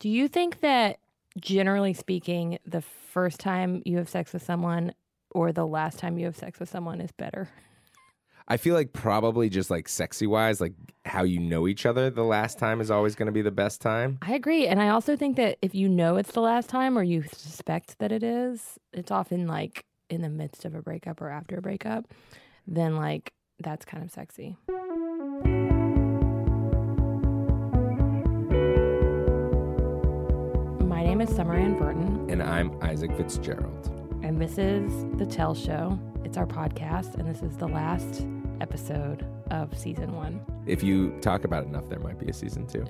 Do you think that, generally speaking, the first time you have sex with someone or the last time you have sex with someone is better? I feel like probably just like sexy wise, like how you know each other the last time is always going to be the best time. I agree. And I also think that if you know it's the last time or you suspect that it is, it's often like in the midst of a breakup or after a breakup, then like that's kind of sexy. Name is Summer Anne Burton, And I'm Isaac Fitzgerald. and this is The Tell Show. It's our podcast, and this is the last episode of season one. If you talk about it enough, there might be a season two.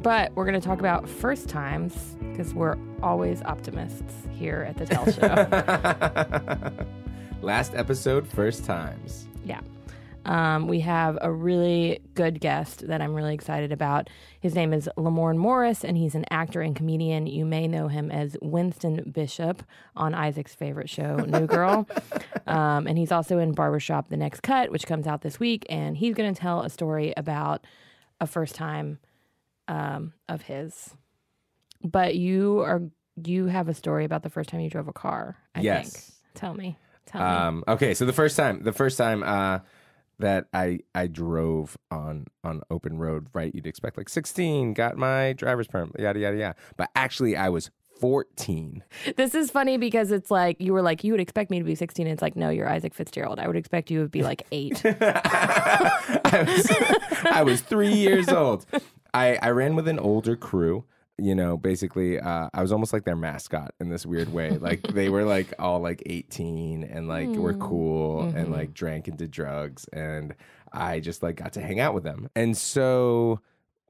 But we're going to talk about first times because we're always optimists here at The Tell Show. Last episode, first times. Yeah. Um, we have a really good guest that I'm really excited about. His name is Lamorne Morris, and he's an actor and comedian. You may know him as Winston Bishop on Isaac's favorite show, New Girl. um, and he's also in Barbershop The Next Cut, which comes out this week. And he's going to tell a story about a first time um, of his. But you are you have a story about the first time you drove a car. I Yes. think. Tell me. Tell me. Um, okay, so the first time, the first time uh, that I I drove on on open road, right? You'd expect like 16, got my driver's permit, yada yada yada. But actually, I was 14. This is funny because it's like you were like you would expect me to be 16 and it's like no you're Isaac Fitzgerald. I would expect you to be like 8. I was I was three years old. I I ran with an older crew. You know, basically, uh, I was almost like their mascot in this weird way. Like they were like all like eighteen and like were cool and like drank and did drugs, and I just like got to hang out with them. And so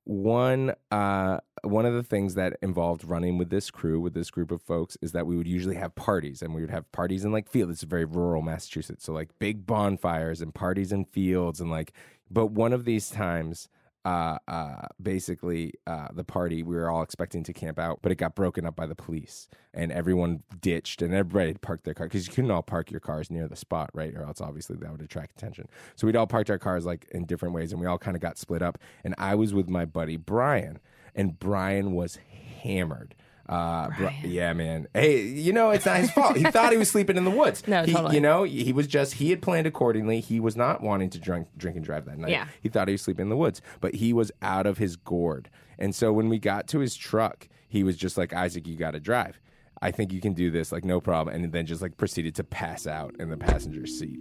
one uh one of the things that involved running with this crew with this group of folks is that we would usually have parties and we would have parties in like fields it's very rural massachusetts so like big bonfires and parties in fields and like but one of these times uh, uh, basically, uh, the party we were all expecting to camp out, but it got broken up by the police, and everyone ditched, and everybody had parked their car because you couldn't all park your cars near the spot, right? Or else obviously that would attract attention. So we'd all parked our cars like in different ways, and we all kind of got split up. And I was with my buddy Brian, and Brian was hammered. Uh, Bri- yeah, man. Hey, you know it's not his fault. He thought he was sleeping in the woods. No, He- totally. You know, he was just he had planned accordingly. He was not wanting to drink, drink and drive that night. Yeah. He thought he was sleeping in the woods, but he was out of his gourd. And so when we got to his truck, he was just like, Isaac, you got to drive. I think you can do this, like no problem. And then just like proceeded to pass out in the passenger seat.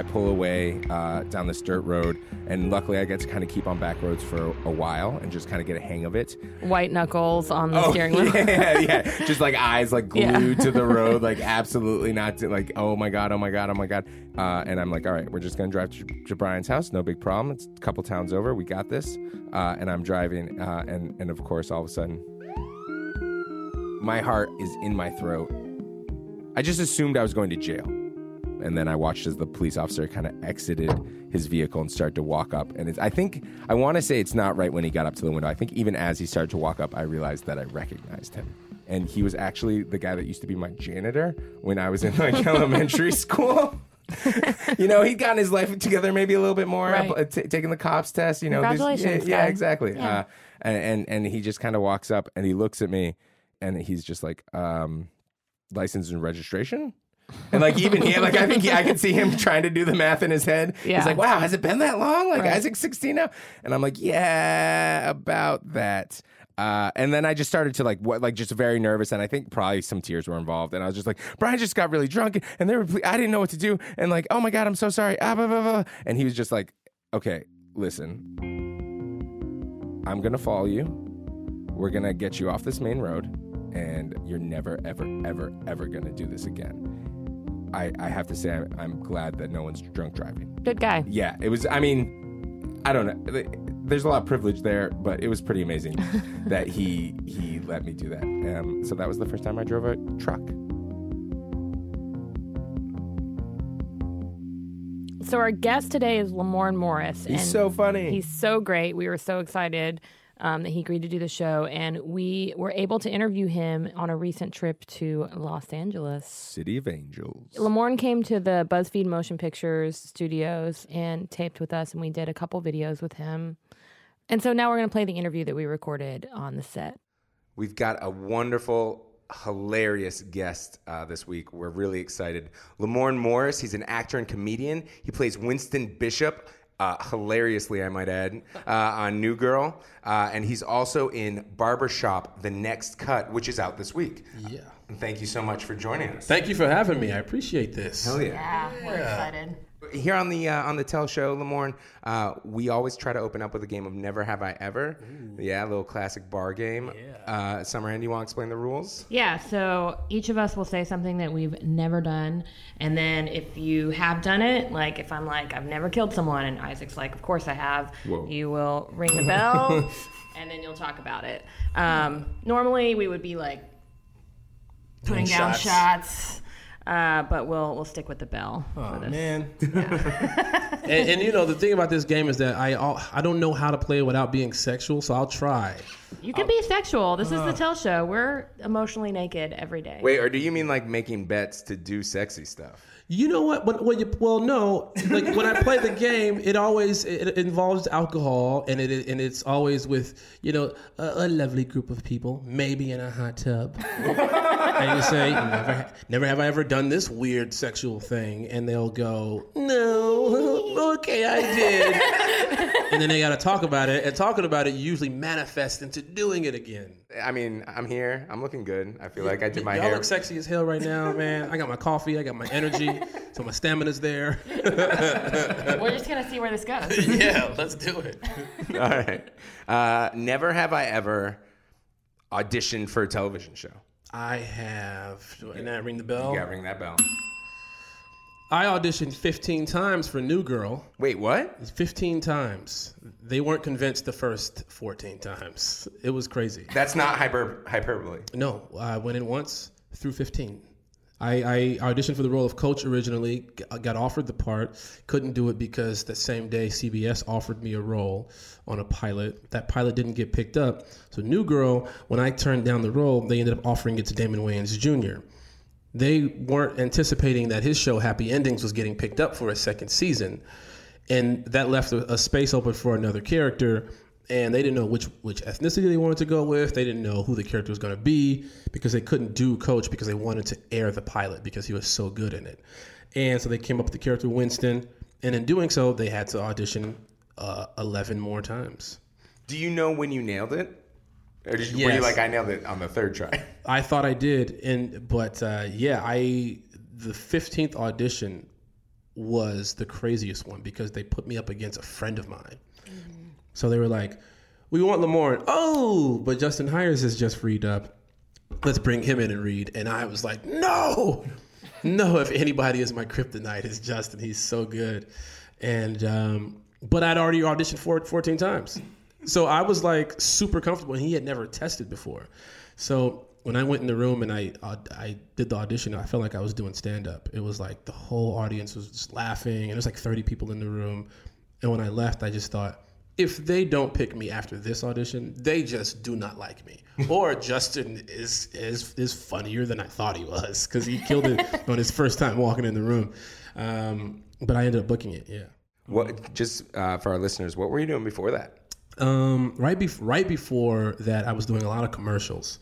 I pull away uh, down this dirt road, and luckily I get to kind of keep on back roads for a while and just kind of get a hang of it. White knuckles on the steering wheel. Oh, yeah, yeah. Just like eyes like Yeah. glued to the road, like absolutely not to, like, oh my God, oh my God, oh my God. Uh, and I'm like, all right, we're just going to drive to, to Brian's house. No big problem. It's a couple towns over. We got this. Uh, and I'm driving. Uh, and, and of course, all of a sudden, my heart is in my throat. I just assumed I was going to jail. And then I watched as the police officer kind of exited his vehicle and started to walk up. And it's, I think, I want to say it's not right when he got up to the window. I think even as he started to walk up, I realized that I recognized him. And he was actually the guy that used to be my janitor when I was in like elementary school. you know, he'd gotten his life together maybe a little bit more, Right. uh, t- taking the cops test. You know, Congratulations, yeah, yeah, exactly. Yeah. Uh, and, and and he just kind of walks up and he looks at me, and he's just like, um, license and registration. And like even he, like I think he, I can see him trying to do the math in his head. Yeah. He's like, "Wow, has it been that long? Like Right. Isaac's 16 now?" And I'm like, "Yeah, about that." Uh, and then I just started to like what like just very nervous, and I think probably some tears were involved. And I was just like, "Brian just got really drunk, and they were I didn't know what to do, and like, oh my god, I'm so sorry." Ah, blah, blah, blah. And he was just like, "Okay, listen, I'm gonna follow you. We're gonna get you off this main road, and you're never, ever, ever, ever gonna do this again." I, I have to say, I'm, I'm glad that no one's drunk driving. Good guy. Yeah, it was. I mean, I don't know. There's a lot of privilege there, but it was pretty amazing that he he let me do that. Um, so that was the first time I drove a truck. So our guest today is Lamorne Morris. He's so funny. He's so great. We were so excited um, that he agreed to do the show, and we were able to interview him on a recent trip to Los Angeles. City of Angels. Lamorne came to the BuzzFeed Motion Pictures studios and taped with us, and we did a couple videos with him. And so now we're going to play the interview that we recorded on the set. We've got a wonderful, hilarious guest uh, this week. We're really excited. Lamorne Morris, he's an actor and comedian. He plays Winston Bishop. Uh, hilariously, I might add, uh, on New Girl. Uh, and he's also in Barbershop The Next Cut, which is out this week. Yeah. And thank you so much for joining us. Thank you for having me. I appreciate this. Hell yeah. Yeah, we're excited. Here on the uh, on the Tell Show, Lamorne, uh, we always try to open up with a game of Never Have I Ever. Yeah, a little classic bar game. Yeah. Uh, Summer, and you want to explain the rules? Yeah, so each of us will say something that we've never done. And then if you have done it, like if I'm like, I've never killed someone, and Isaac's like, of course I have, Whoa. you will ring the bell and then you'll talk about it. Um, normally we would be like putting Doing down shots. shots. Uh, but we'll we'll stick with the bell Oh for this. man. and, and you know the thing about this game is that I al- I don't know how to play it without being sexual, so I'll try. You can be sexual. This is the Tell Show. We're emotionally naked every day. Wait, or do you mean like making bets to do sexy stuff? You know what? When, when you, well, no. Like when I play the game, it always it, involves alcohol, and it and it's always with you know a, a lovely group of people, maybe in a hot tub. and you say, never, never have I ever done this weird sexual thing, and they'll go, no, okay, I did. And then they got to talk about it, and talking about it usually manifests into doing it again. I mean, I'm here. I'm looking good. I feel like I did my hair. Y'all hair. look sexy as hell right now, man. I got my coffee, I got my energy, so my stamina's there. We're just gonna see where this goes. yeah, let's do it. All right. Uh, never have I ever auditioned for a television show. I have. Do I not ring the bell? You gotta ring that bell. I auditioned 15 times for New Girl. Wait, what? 15 times. They weren't convinced the first 14 times. It was crazy. That's not hyper hyperbole. No, I went in once through 15. I, I auditioned for the role of coach originally, uh, got offered the part, couldn't do it because the same day CBS offered me a role on a pilot. That pilot didn't get picked up. So, New Girl, when I turned down the role, they ended up offering it to Damon Wayans Jr. They weren't anticipating that his show, Happy Endings, was getting picked up for a second season. And that left a, space open for another character and they didn't know which which ethnicity they wanted to go with. They didn't know who the character was going to be because they couldn't do Coach because they wanted to air the pilot because he was so good in it. And so they came up with the character Winston, and in doing so, they had to audition uh, eleven more times. Do you know when you nailed it? Or did you, were you like, I nailed it on the third try? I thought I did, and but uh, yeah, I the fifteenth audition was the craziest one because they put me up against a friend of mine. So they were like, "We want Lamorne." Oh, but Justin Hires has just freed up. Let's bring him in and read. And I was like, "No, no! If anybody is my kryptonite, it's Justin. He's so good." And um, but I'd already auditioned for it 14 times, so I was like super comfortable. And he had never tested before, so when I went in the room and I uh, I did the audition, I felt like I was doing stand up. It was like the whole audience was just laughing, and there's like 30 people in the room. And when I left, I just thought, if they don't pick me after this audition, they just do not like me. Or Justin is is is funnier than I thought he was because he killed it on his first time walking in the room. Um, but I ended up booking it. Yeah. what? Just uh, for our listeners, what were you doing before that? Um, right, right before that, I was doing a lot of commercials.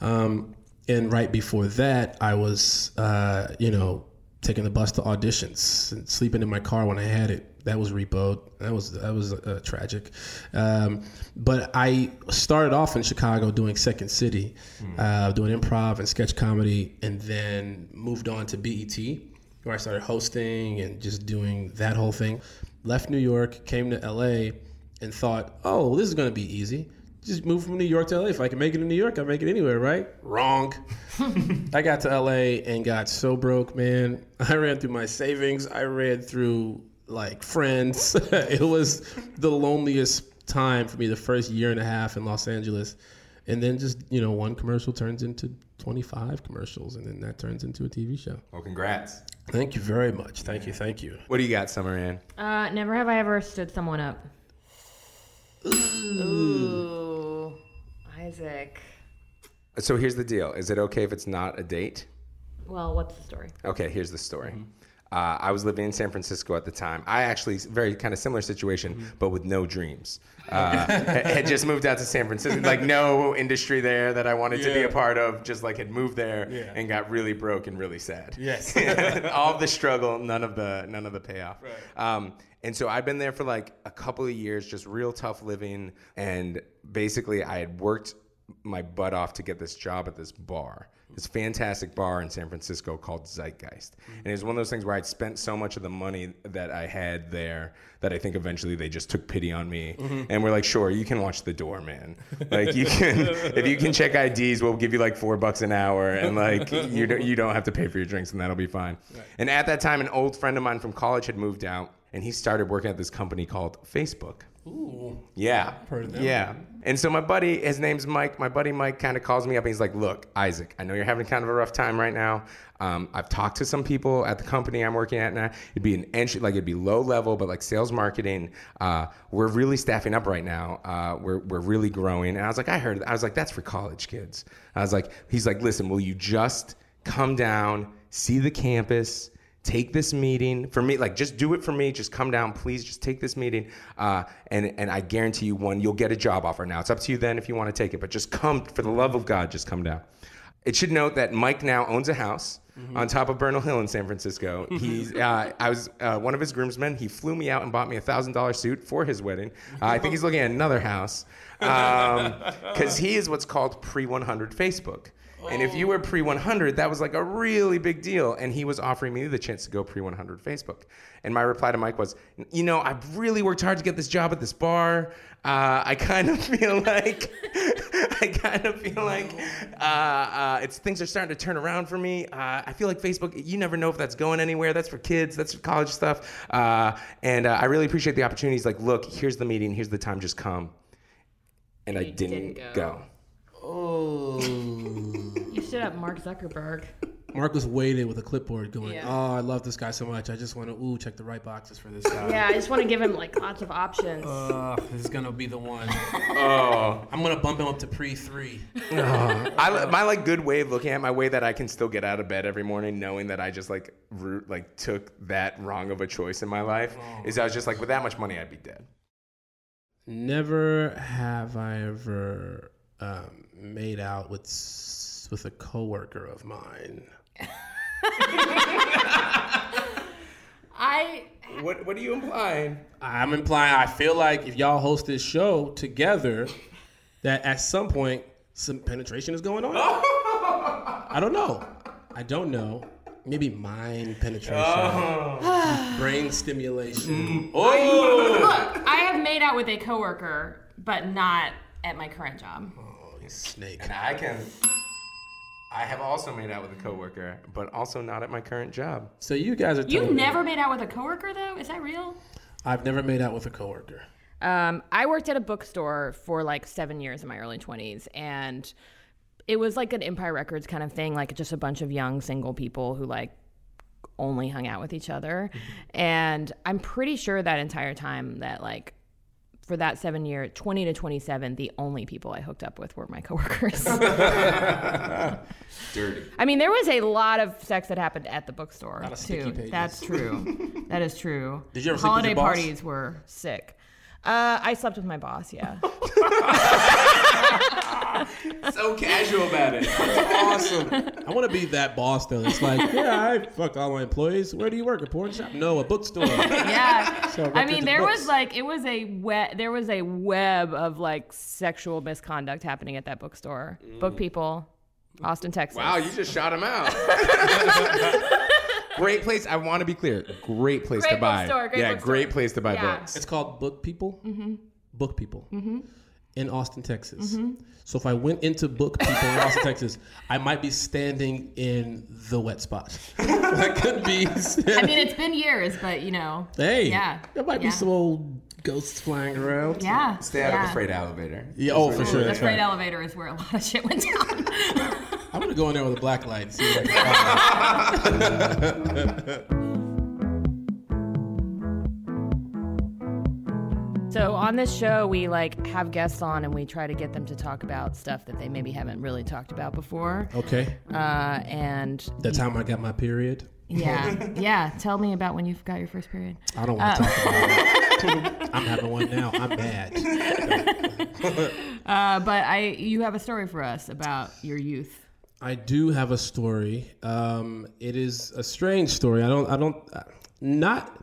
Um, and right before that, I was, uh, you know, taking the bus to auditions and sleeping in my car when I had it. That was repoed. That was that was uh, tragic. Um, but I started off in Chicago doing Second City, uh, doing improv and sketch comedy, and then moved on to BET, where I started hosting and just doing that whole thing. Left New York, came to LA, and thought, oh, this is going to be easy. Just move from New York to LA. If I can make it in New York, I'll make it anywhere, right? Wrong. I got to LA and got so broke, man. I ran through my savings. I ran through like friends. it was the loneliest time for me the first year and a half in Los Angeles. And then just, you know, one commercial turns into 25 commercials, and then that turns into a TV show. Well, congrats. Thank you very much. Thank you. Thank you. What do you got, Summer Anne? Uh, never have I ever stood someone up. Ooh, Isaac. So here's the deal. Is it okay if it's not a date? Well, what's the story? Okay, here's the story. Mm-hmm. Uh, I was living in San Francisco at the time. I actually very kind of similar situation, Mm-hmm. but with no dreams. Uh, had just moved out to San Francisco, like no industry there that I wanted to be a part of. Just like had moved there Yeah. and got really broke and really sad. Yes. all the struggle, none of the none of the payoff. Right. Um, and so I've been there for like a couple of years, just real tough living. And basically, I had worked my butt off to get this job at this bar, this fantastic bar in San Francisco called Zeitgeist. And it was one of those things where I'd spent so much of the money that I had there that I think eventually they just took pity on me mm-hmm. and were like, "Sure, you can watch the door, man. Like you can, if you can check IDs, we'll give you like four bucks an hour, and like you don't you don't have to pay for your drinks, and that'll be fine." And at that time, an old friend of mine from college had moved out, and he started working at this company called Facebook. Ooh. Yeah. Heard of them. Yeah. And so my buddy, his name's Mike. My buddy Mike kind of calls me up and he's like, Look, Isaac, I know you're having kind of a rough time right now. Um, I've talked to some people at the company I'm working at now. It'd be an entry, like it'd be low level, but like sales marketing. Uh, we're really staffing up right now. Uh, we're, we're really growing. And I was like, I heard, I was like, that's for college kids. I was like, he's like, listen, will you just come down, see the campus, take this meeting for me like just do it for me just come down please just take this meeting uh, and and i guarantee you one you'll get a job offer now it's up to you then if you want to take it but just come for the love of god just come down it should note that mike now owns a house on top of Bernal Hill in San Francisco. He's, uh, I was uh, one of his groomsmen. He flew me out and bought me a thousand dollar suit for his wedding. Uh, I think he's looking at another house because he is what's called pre 100 Facebook. And if you were pre 100, that was like a really big deal. And he was offering me the chance to go pre 100 Facebook. And my reply to Mike was, You know, I've really worked hard to get this job at this bar. Uh, I kind of feel like, I kind of feel like uh, uh, it's things are starting to turn around for me. Uh, I feel like Facebook, you never know if that's going anywhere. That's for kids, that's for college stuff. Uh, and uh, I really appreciate the opportunities. Like, Look, here's the meeting, here's the time, just come. And I didn't, didn't go. go. Oh. You should have Mark Zuckerberg. Mark was waiting with a clipboard going, Yeah. Oh, I love this guy so much. I just want to, ooh, check the right boxes for this guy. Yeah, I just want to give him like lots of options. Uh, this is going to be the one. Oh. I'm going to bump him up to pre three. I, my like good way of looking at my way that I can still get out of bed every morning knowing that I just like root, like took that wrong of a choice in my life is I was just like with that much money I'd be dead. Never have I ever um, made out with s- with a coworker of mine. I What what are you implying? I'm implying I feel like if y'all host this show together, that at some point some penetration is going on. I don't know. I don't know. Maybe mind penetration, oh. brain stimulation. Mm. Oh, look. I have made out with a coworker, but not at my current job. oh you snake. And I can I have also made out with a coworker, but also not at my current job. So you guys are. You telling me- never made out with a coworker though? Is that real? I've never made out with a coworker. Um, I worked at a bookstore for like seven years in my early 20s, and it was like an Empire Records kind of thing, like just a bunch of young single people who like only hung out with each other. And I'm pretty sure that entire time that like for that seven year, 20 to 27, the only people I hooked up with were my coworkers. Dirty. I mean, there was a lot of sex that happened at the bookstore of sticky too. pages. That's true. that is true. Did you ever sleep with Holiday your boss? parties were sick. Uh, I slept with my boss. Yeah. So casual about it. Awesome. I want to be that boss though. It's like, yeah, I fucked all my employees. Where do you work? A porn shop? No, a bookstore. yeah. So I mean, and there was like it was a web. There was a web of like sexual misconduct happening at that bookstore. Book people, Austin, Texas. Wow, you just shot him out. Great place. I want to be clear. Great place Great to buy. bookstore, great yeah, bookstore. Mm-hmm. great place to buy Yeah. books. It's called Book People. Book People. in Austin, Texas. So if I went into book people in Austin, Texas, I might be standing in the wet spot. I could be. I mean, it's been years, but you know. hey, Yeah. there might Yeah. be some old ghosts flying around. Yeah. Stay out yeah. of the freight elevator. Yeah, oh, for sure. The freight right. elevator is where a lot of shit went down. I'm gonna go in there with a black light. And see what I can find. so on this show, we like have guests on, and we try to get them to talk about stuff that they maybe haven't really talked about before. okay, Uh, and the time I got my period. Yeah, yeah. Tell me about when you got your first period. I don't want to talk about it. I'm having one now. I'm bad. Uh, but I, you have a story for us about your youth. I do have a story. Um, it is a strange story. I don't. I don't. uh, Not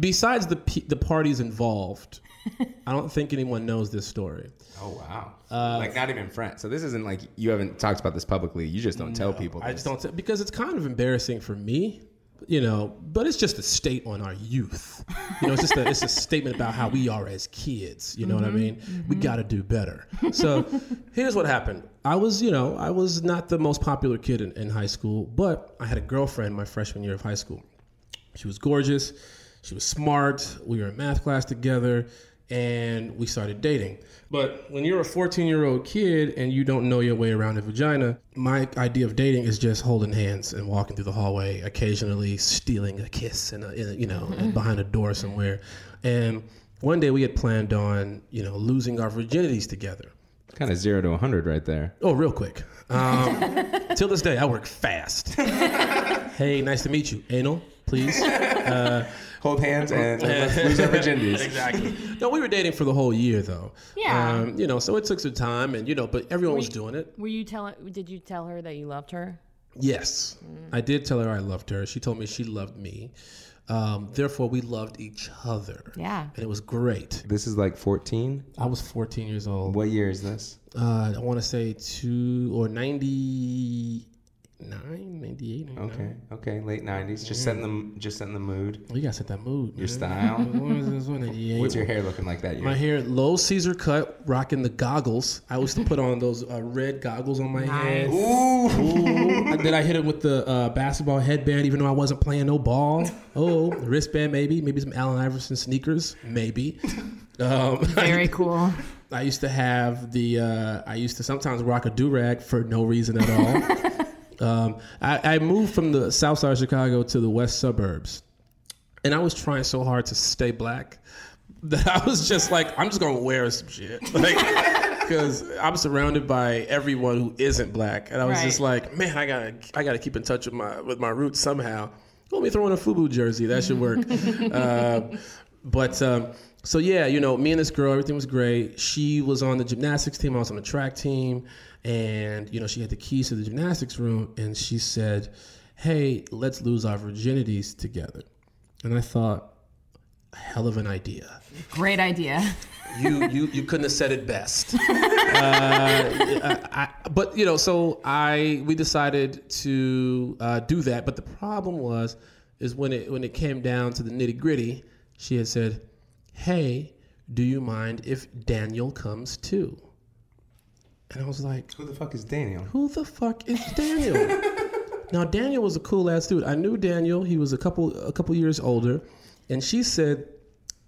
besides the the parties involved. I don't think anyone knows this story. Oh wow! like not even friends. So this isn't like you haven't talked about this publicly. You just don't tell people. I just don't t- because it's kind of embarrassing for me, you know. But it's just a state on our youth. You know, it's just a, it's a statement about how we are as kids. You know what I mean? We got to do better. So here's what happened. I was, you know, I was not the most popular kid in, in high school, but I had a girlfriend my freshman year of high school. She was gorgeous. She was smart. We were in math class together, and we started dating. But when you're a 14 year old kid and you don't know your way around a vagina, my idea of dating is just holding hands and walking through the hallway, occasionally stealing a kiss and a, in a you know behind a door somewhere. And one day we had planned on you know losing our virginities together. Kind of zero to hundred right there. Oh, real quick. Um, till this day, I work fast. hey, nice to meet you. Anal, please. Hold hands and let's lose our virginities. Exactly. no, we were dating for the whole year, though. Yeah. Um, you know, so it took some time, and you know, but everyone was doing it. Were you telling? Did you tell her that you loved her? Yes, I did tell her I loved her. She told me she loved me. Um, therefore, we loved each other. Yeah. And it was great. This is like fourteen. I was 14 years old. What year is this? Uh, I want to say two or 99, 98. 99. Okay, okay, late nineties. Just setting the just setting the mood. You got to set that mood. Your man. style. What is this one? 98. What's your hair looking like that year? My hair, low Caesar cut, rocking the goggles. I used to put on those uh, red goggles on my head. Ooh. Ooh. then I hit it with the uh, basketball headband, even though I wasn't playing no ball. Oh, wristband, maybe. Maybe some Allen Iverson sneakers, maybe. Um, Very cool. I used to have the. Uh, I used to sometimes rock a do rag for no reason at all. Um, I, I moved from the south side of Chicago to the west suburbs, and I was trying so hard to stay black that I was just like, I'm just gonna wear some shit, like, because I'm surrounded by everyone who isn't black, and I was just like, man, I gotta, I gotta keep in touch with my with my roots somehow. Let me throw in a FUBU jersey. That should work. uh, but um, so yeah, you know, me and this girl, everything was great. She was on the gymnastics team. I was on the track team, and you know, she had the keys to the gymnastics room, and she said, "Hey, let's lose our virginities together." And I thought, a hell of an idea. Great idea. You you you couldn't have said it best. uh, I, but you know, so I we decided to uh, do that. But the problem was, is when it when it came down to the nitty gritty, she had said, "Hey, do you mind if Daniel comes too?" And I was like, Who the fuck is Daniel? who the fuck is Daniel? now Daniel was a cool ass dude. I knew Daniel. He was a couple a couple years older, and she said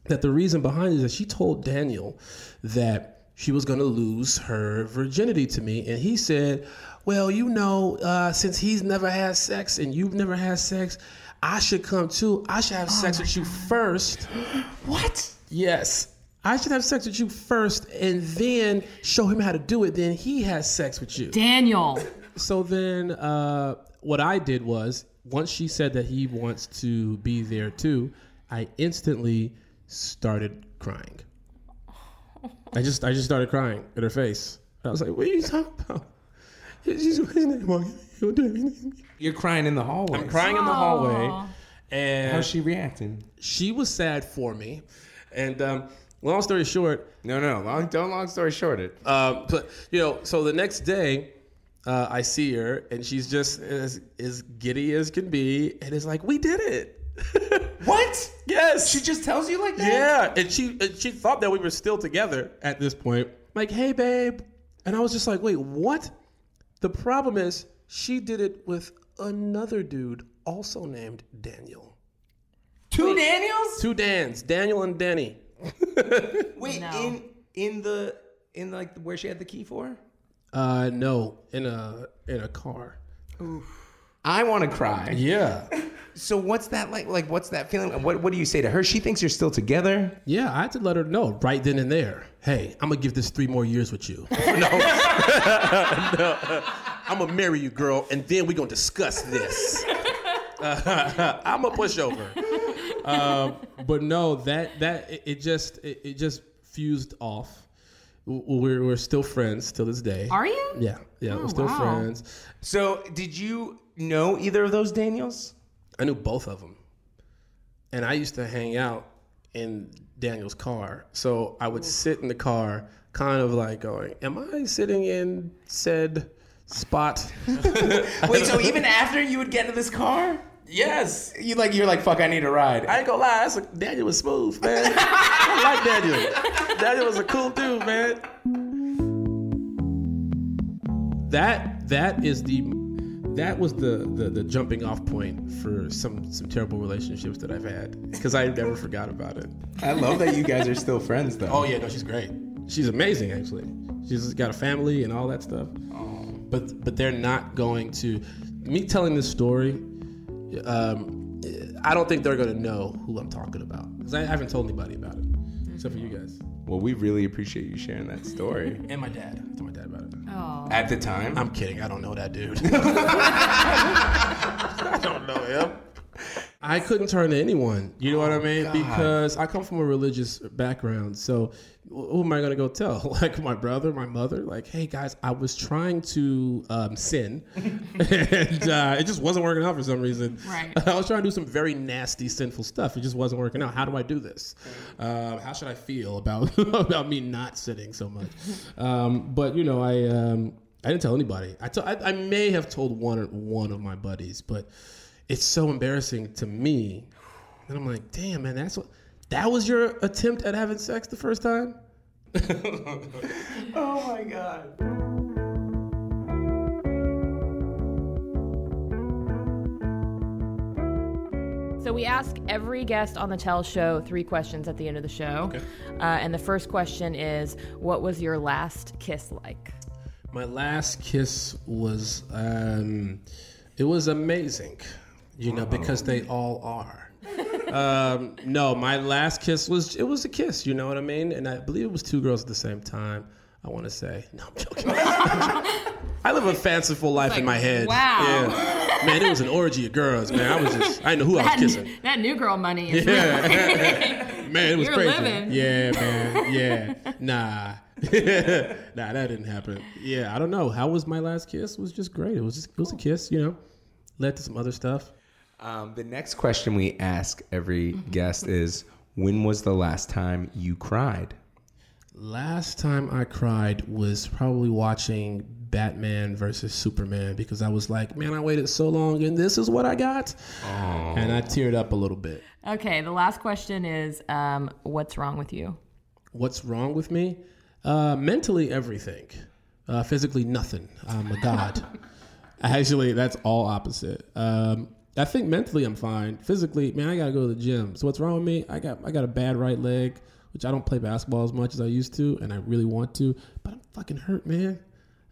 that the reason behind it is that she told Daniel that she was going to lose her virginity to me, and he said, "Well, you know, uh, since he's never had sex and you've never had sex." I should come too. I should have sex with you first. What? Yes. I should have sex with you first and then show him how to do it. Then he has sex with you. Daniel. So then, uh, what I did was, once she said that he wants to be there too, I instantly started crying. I just, I just started crying at her face. I was like, "What are you talking about?" She's I'm You're crying in the hallway. I'm crying in the hallway, and How's she reacting? she was sad for me. And um, long story short, No, no. Long, don't long story short it. Um, but you know, so the next day, uh, I see her and she's just as, as giddy as can be, and it's like, we did it. What? yes. She just tells you like that? yeah, and she and she thought that we were still together at this point. Like, hey, babe, and I was just like, wait, what? The problem is, she did it with another dude, also named Daniel. Two Daniels? Two Dans, Daniel and Denny. Wait, No. in in the in like where she had the key for? Uh, no, in a in a car. I want to cry. Yeah. So what's that like? Like what's that feeling? What what do you say to her? She thinks you're still together. Yeah, I had to let her know right then and there. Hey, I'm gonna give this three more years with you. no, no, I'm gonna marry you, girl, and then we're gonna discuss this. I'm a pushover. Um, but no, that that it, it just it, it just fused off. We're we're still friends till this day. Are you? Yeah, yeah, we're still wow. friends. So, did you know either of those Daniels? I knew both of them, and I used to hang out in Daniel's car. So I would sit in the car, kind of like going, "Am I sitting in said spot?" Wait, so even after you would get into this car, yes. you like you're like, fuck, I need a ride. I ain't gonna lie, that's a, Daniel was smooth, man. I like Daniel. Daniel was a cool dude, man. That that is the that was the, the the jumping off point for some some terrible relationships that I've had because I never forgot about it. I love that you guys are still friends, though. Oh yeah, no, she's great. She's amazing, actually. She's got a family and all that stuff. But but they're not going to. Me telling this story, um, I don't think they're going to know who I'm talking about because I haven't told anybody about it except for you guys Well, we really appreciate you sharing that story. and my dad. I told my dad about it. Oh. At the time, I'm kidding. I don't know that dude. I don't know him. I couldn't turn to anyone. You know what I mean? Because I come from a religious background. So who am I going to go tell? Like my brother, my mother? Like, hey guys, I was trying to um, sin, and uh, it just wasn't working out for some reason. Right. I was trying to do some very nasty, sinful stuff. It just wasn't working out. How do I do this? Um, how should I feel about about me not sinning so much? Um, but you know, I um, I didn't tell anybody. I, to- I I may have told one one of my buddies, but it's so embarrassing to me. And I'm like, damn, man, that's what that was your attempt at having sex the first time. oh my god. So we ask every guest on the Tell Show three questions at the end of the show. Uh, and the first question is, what was your last kiss like? My last kiss was um, it was amazing, you know, because they all are. um, no, my last kiss was it was a kiss, you know what I mean? And I believe it was two girls at the same time. I want to say, no, I'm joking. I live a fanciful life in my head. wow. Yeah. man, it was an orgy of girls, man. I was just, I didn't know who I was That, kissing. that new girl money is Yeah. man, it was You're crazy. living. Yeah, man. Yeah. Nah. nah, that didn't happen. Yeah, I don't know. How was my last kiss? It was just great. It was just it was a kiss, you know. Led to some other stuff. Um, the next question we ask every guest is, when was the last time you cried? Last time I cried was probably watching Batman versus Superman because I was like, man, I waited so long and this is what I got. And I teared up a little bit. Okay, the last question is, um, what's wrong with you? What's wrong with me? Uh, mentally, everything. Uh, physically, nothing. I'm a god. Actually, that's all opposite. Um, I think mentally I'm fine. Physically, man, I gotta go to the gym. So what's wrong with me? I got I got a bad right leg, which I don't play basketball as much as I used to, and I really want to. But I'm fucking hurt, man.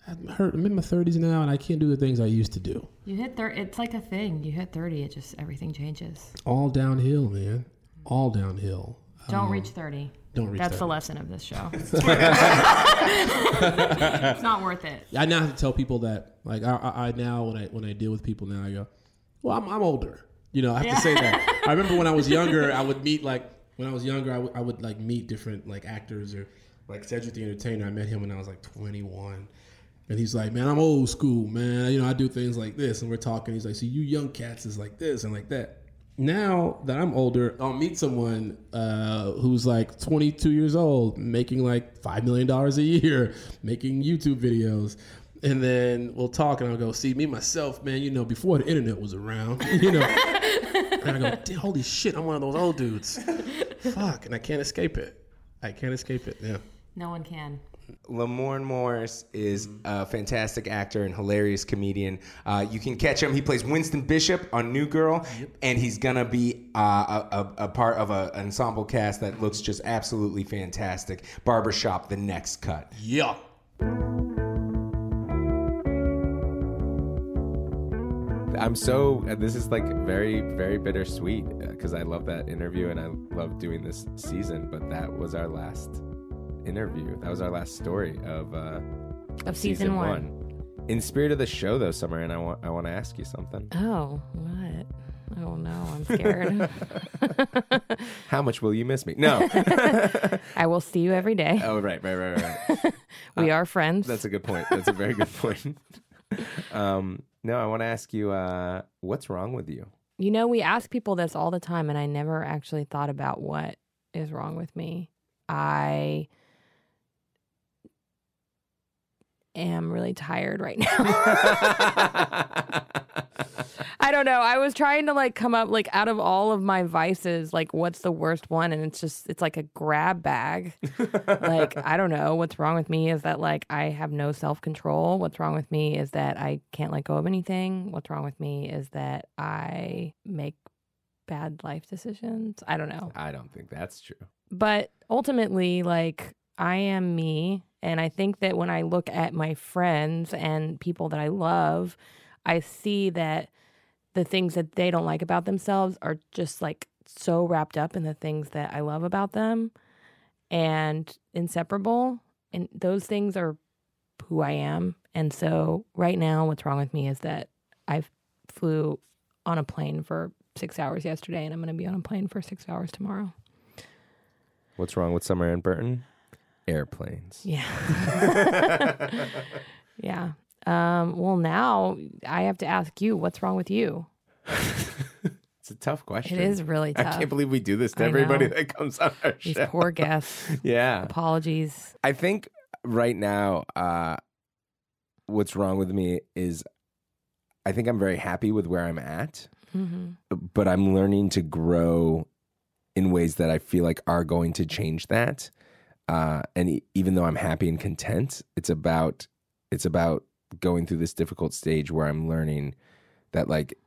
I'm hurt. I'm in my 30s now, and I can't do the things I used to do. You hit thir- It's like a thing. You hit 30, it just, everything changes. All downhill, man. All downhill. Don't um, reach 30. Don't reach That's that. the lesson of this show. it's not worth it. I now have to tell people that. Like I, I, I now when I when I deal with people now, I go, well, I'm, I'm older. You know, I have to say that. I remember when I was younger, I would meet like when I was younger, I would would like meet different like actors or like Cedric the Entertainer. I met him when I was like 21. And he's like, man, I'm old school, man. You know, I do things like this. And we're talking. He's like, see, you young cats is like this and like that. Now that I'm older, I'll meet someone uh, who's like 22 years old, making like $5 million a year, making YouTube videos. And then we'll talk, and I'll go, see, me, myself, man, you know, before the internet was around, you know. and I go, holy shit, I'm one of those old dudes. Fuck, and I can't escape it. I can't escape it, yeah. No one can. Lamorne Morris is a fantastic actor and hilarious comedian. Uh, you can catch him. He plays Winston Bishop on New Girl, and he's gonna be uh, a, a, a part of an ensemble cast that looks just absolutely fantastic. Barbershop, the next cut. Yeah. I'm so. uh, This is like very, very bittersweet because I love that interview and I love doing this season. But that was our last interview. That was our last story of uh, Of season, one. In spirit of the show, though, Summer, and I want I want to ask you something. Oh, what? Oh no, I'm scared. How much will you miss me? No. I will see you every day. oh, right, right, right, right. We are friends. That's a good point. That's a very good point. Um, no, I want to ask you, uh, what's wrong with you? You know, we ask people this all the time, and I never actually thought about what is wrong with me. I am really tired right now. I don't know. I was trying to like come up like out of all of my vices, like what's the worst one? And it's just it's like a grab bag. like I don't know. What's wrong with me is that like I have no self control. What's wrong with me is that I can't let go of anything. What's wrong with me is that I make bad life decisions. I don't know. I don't think that's true. But ultimately, like I am me. And I think that when I look at my friends and people that I love, I see that the things that they don't like about themselves are just like so wrapped up in the things that I love about them and inseparable. And those things are who I am. And so right now, what's wrong with me is that I flew on a plane for six hours yesterday and I'm going to be on a plane for six hours tomorrow. What's wrong with Summer Anne Burton? Airplanes. Yeah. yeah. Um, well, now I have to ask you, what's wrong with you? It's a tough question. It is really tough. I can't believe we do this to I everybody know. that comes on our These show. poor guests. yeah. Apologies. I think right now, uh, what's wrong with me is I think I'm very happy with where I'm at, hmm but I'm learning to grow in ways that I feel like are going to change that. Uh, and even though I'm happy and content, it's about it's about going through this difficult stage where I'm learning that like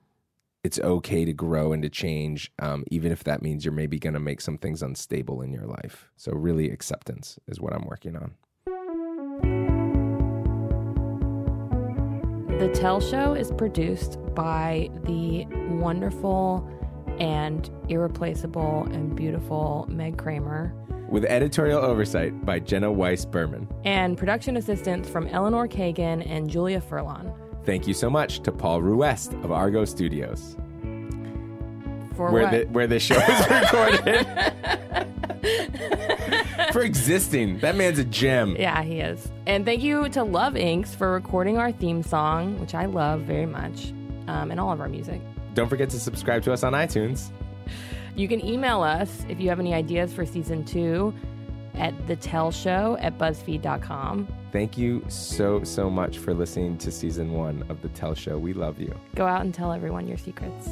it's okay to grow and to change, um, even if that means you're maybe going to make some things unstable in your life. So really, acceptance is what I'm working on. The Tell Show is produced by the wonderful and irreplaceable and beautiful Meg Kramer with editorial oversight by Jenna Weiss Berman. and production assistance from Eleanor Kagan and Julia Furlan. Thank you so much to Paul Ruest of Argot Studios, For where what? the where the show is recorded. For existing, that man's a gem. Yeah, he is. And thank you to Love Inks for recording our theme song, which I love very much, um, and all of our music. Don't forget to subscribe to us on iTunes. You can email us if you have any ideas for season two at the tell show at buzzfeed.com. Thank you so so much for listening to season one of the Tell Show. We love you. Go out and tell everyone your secrets.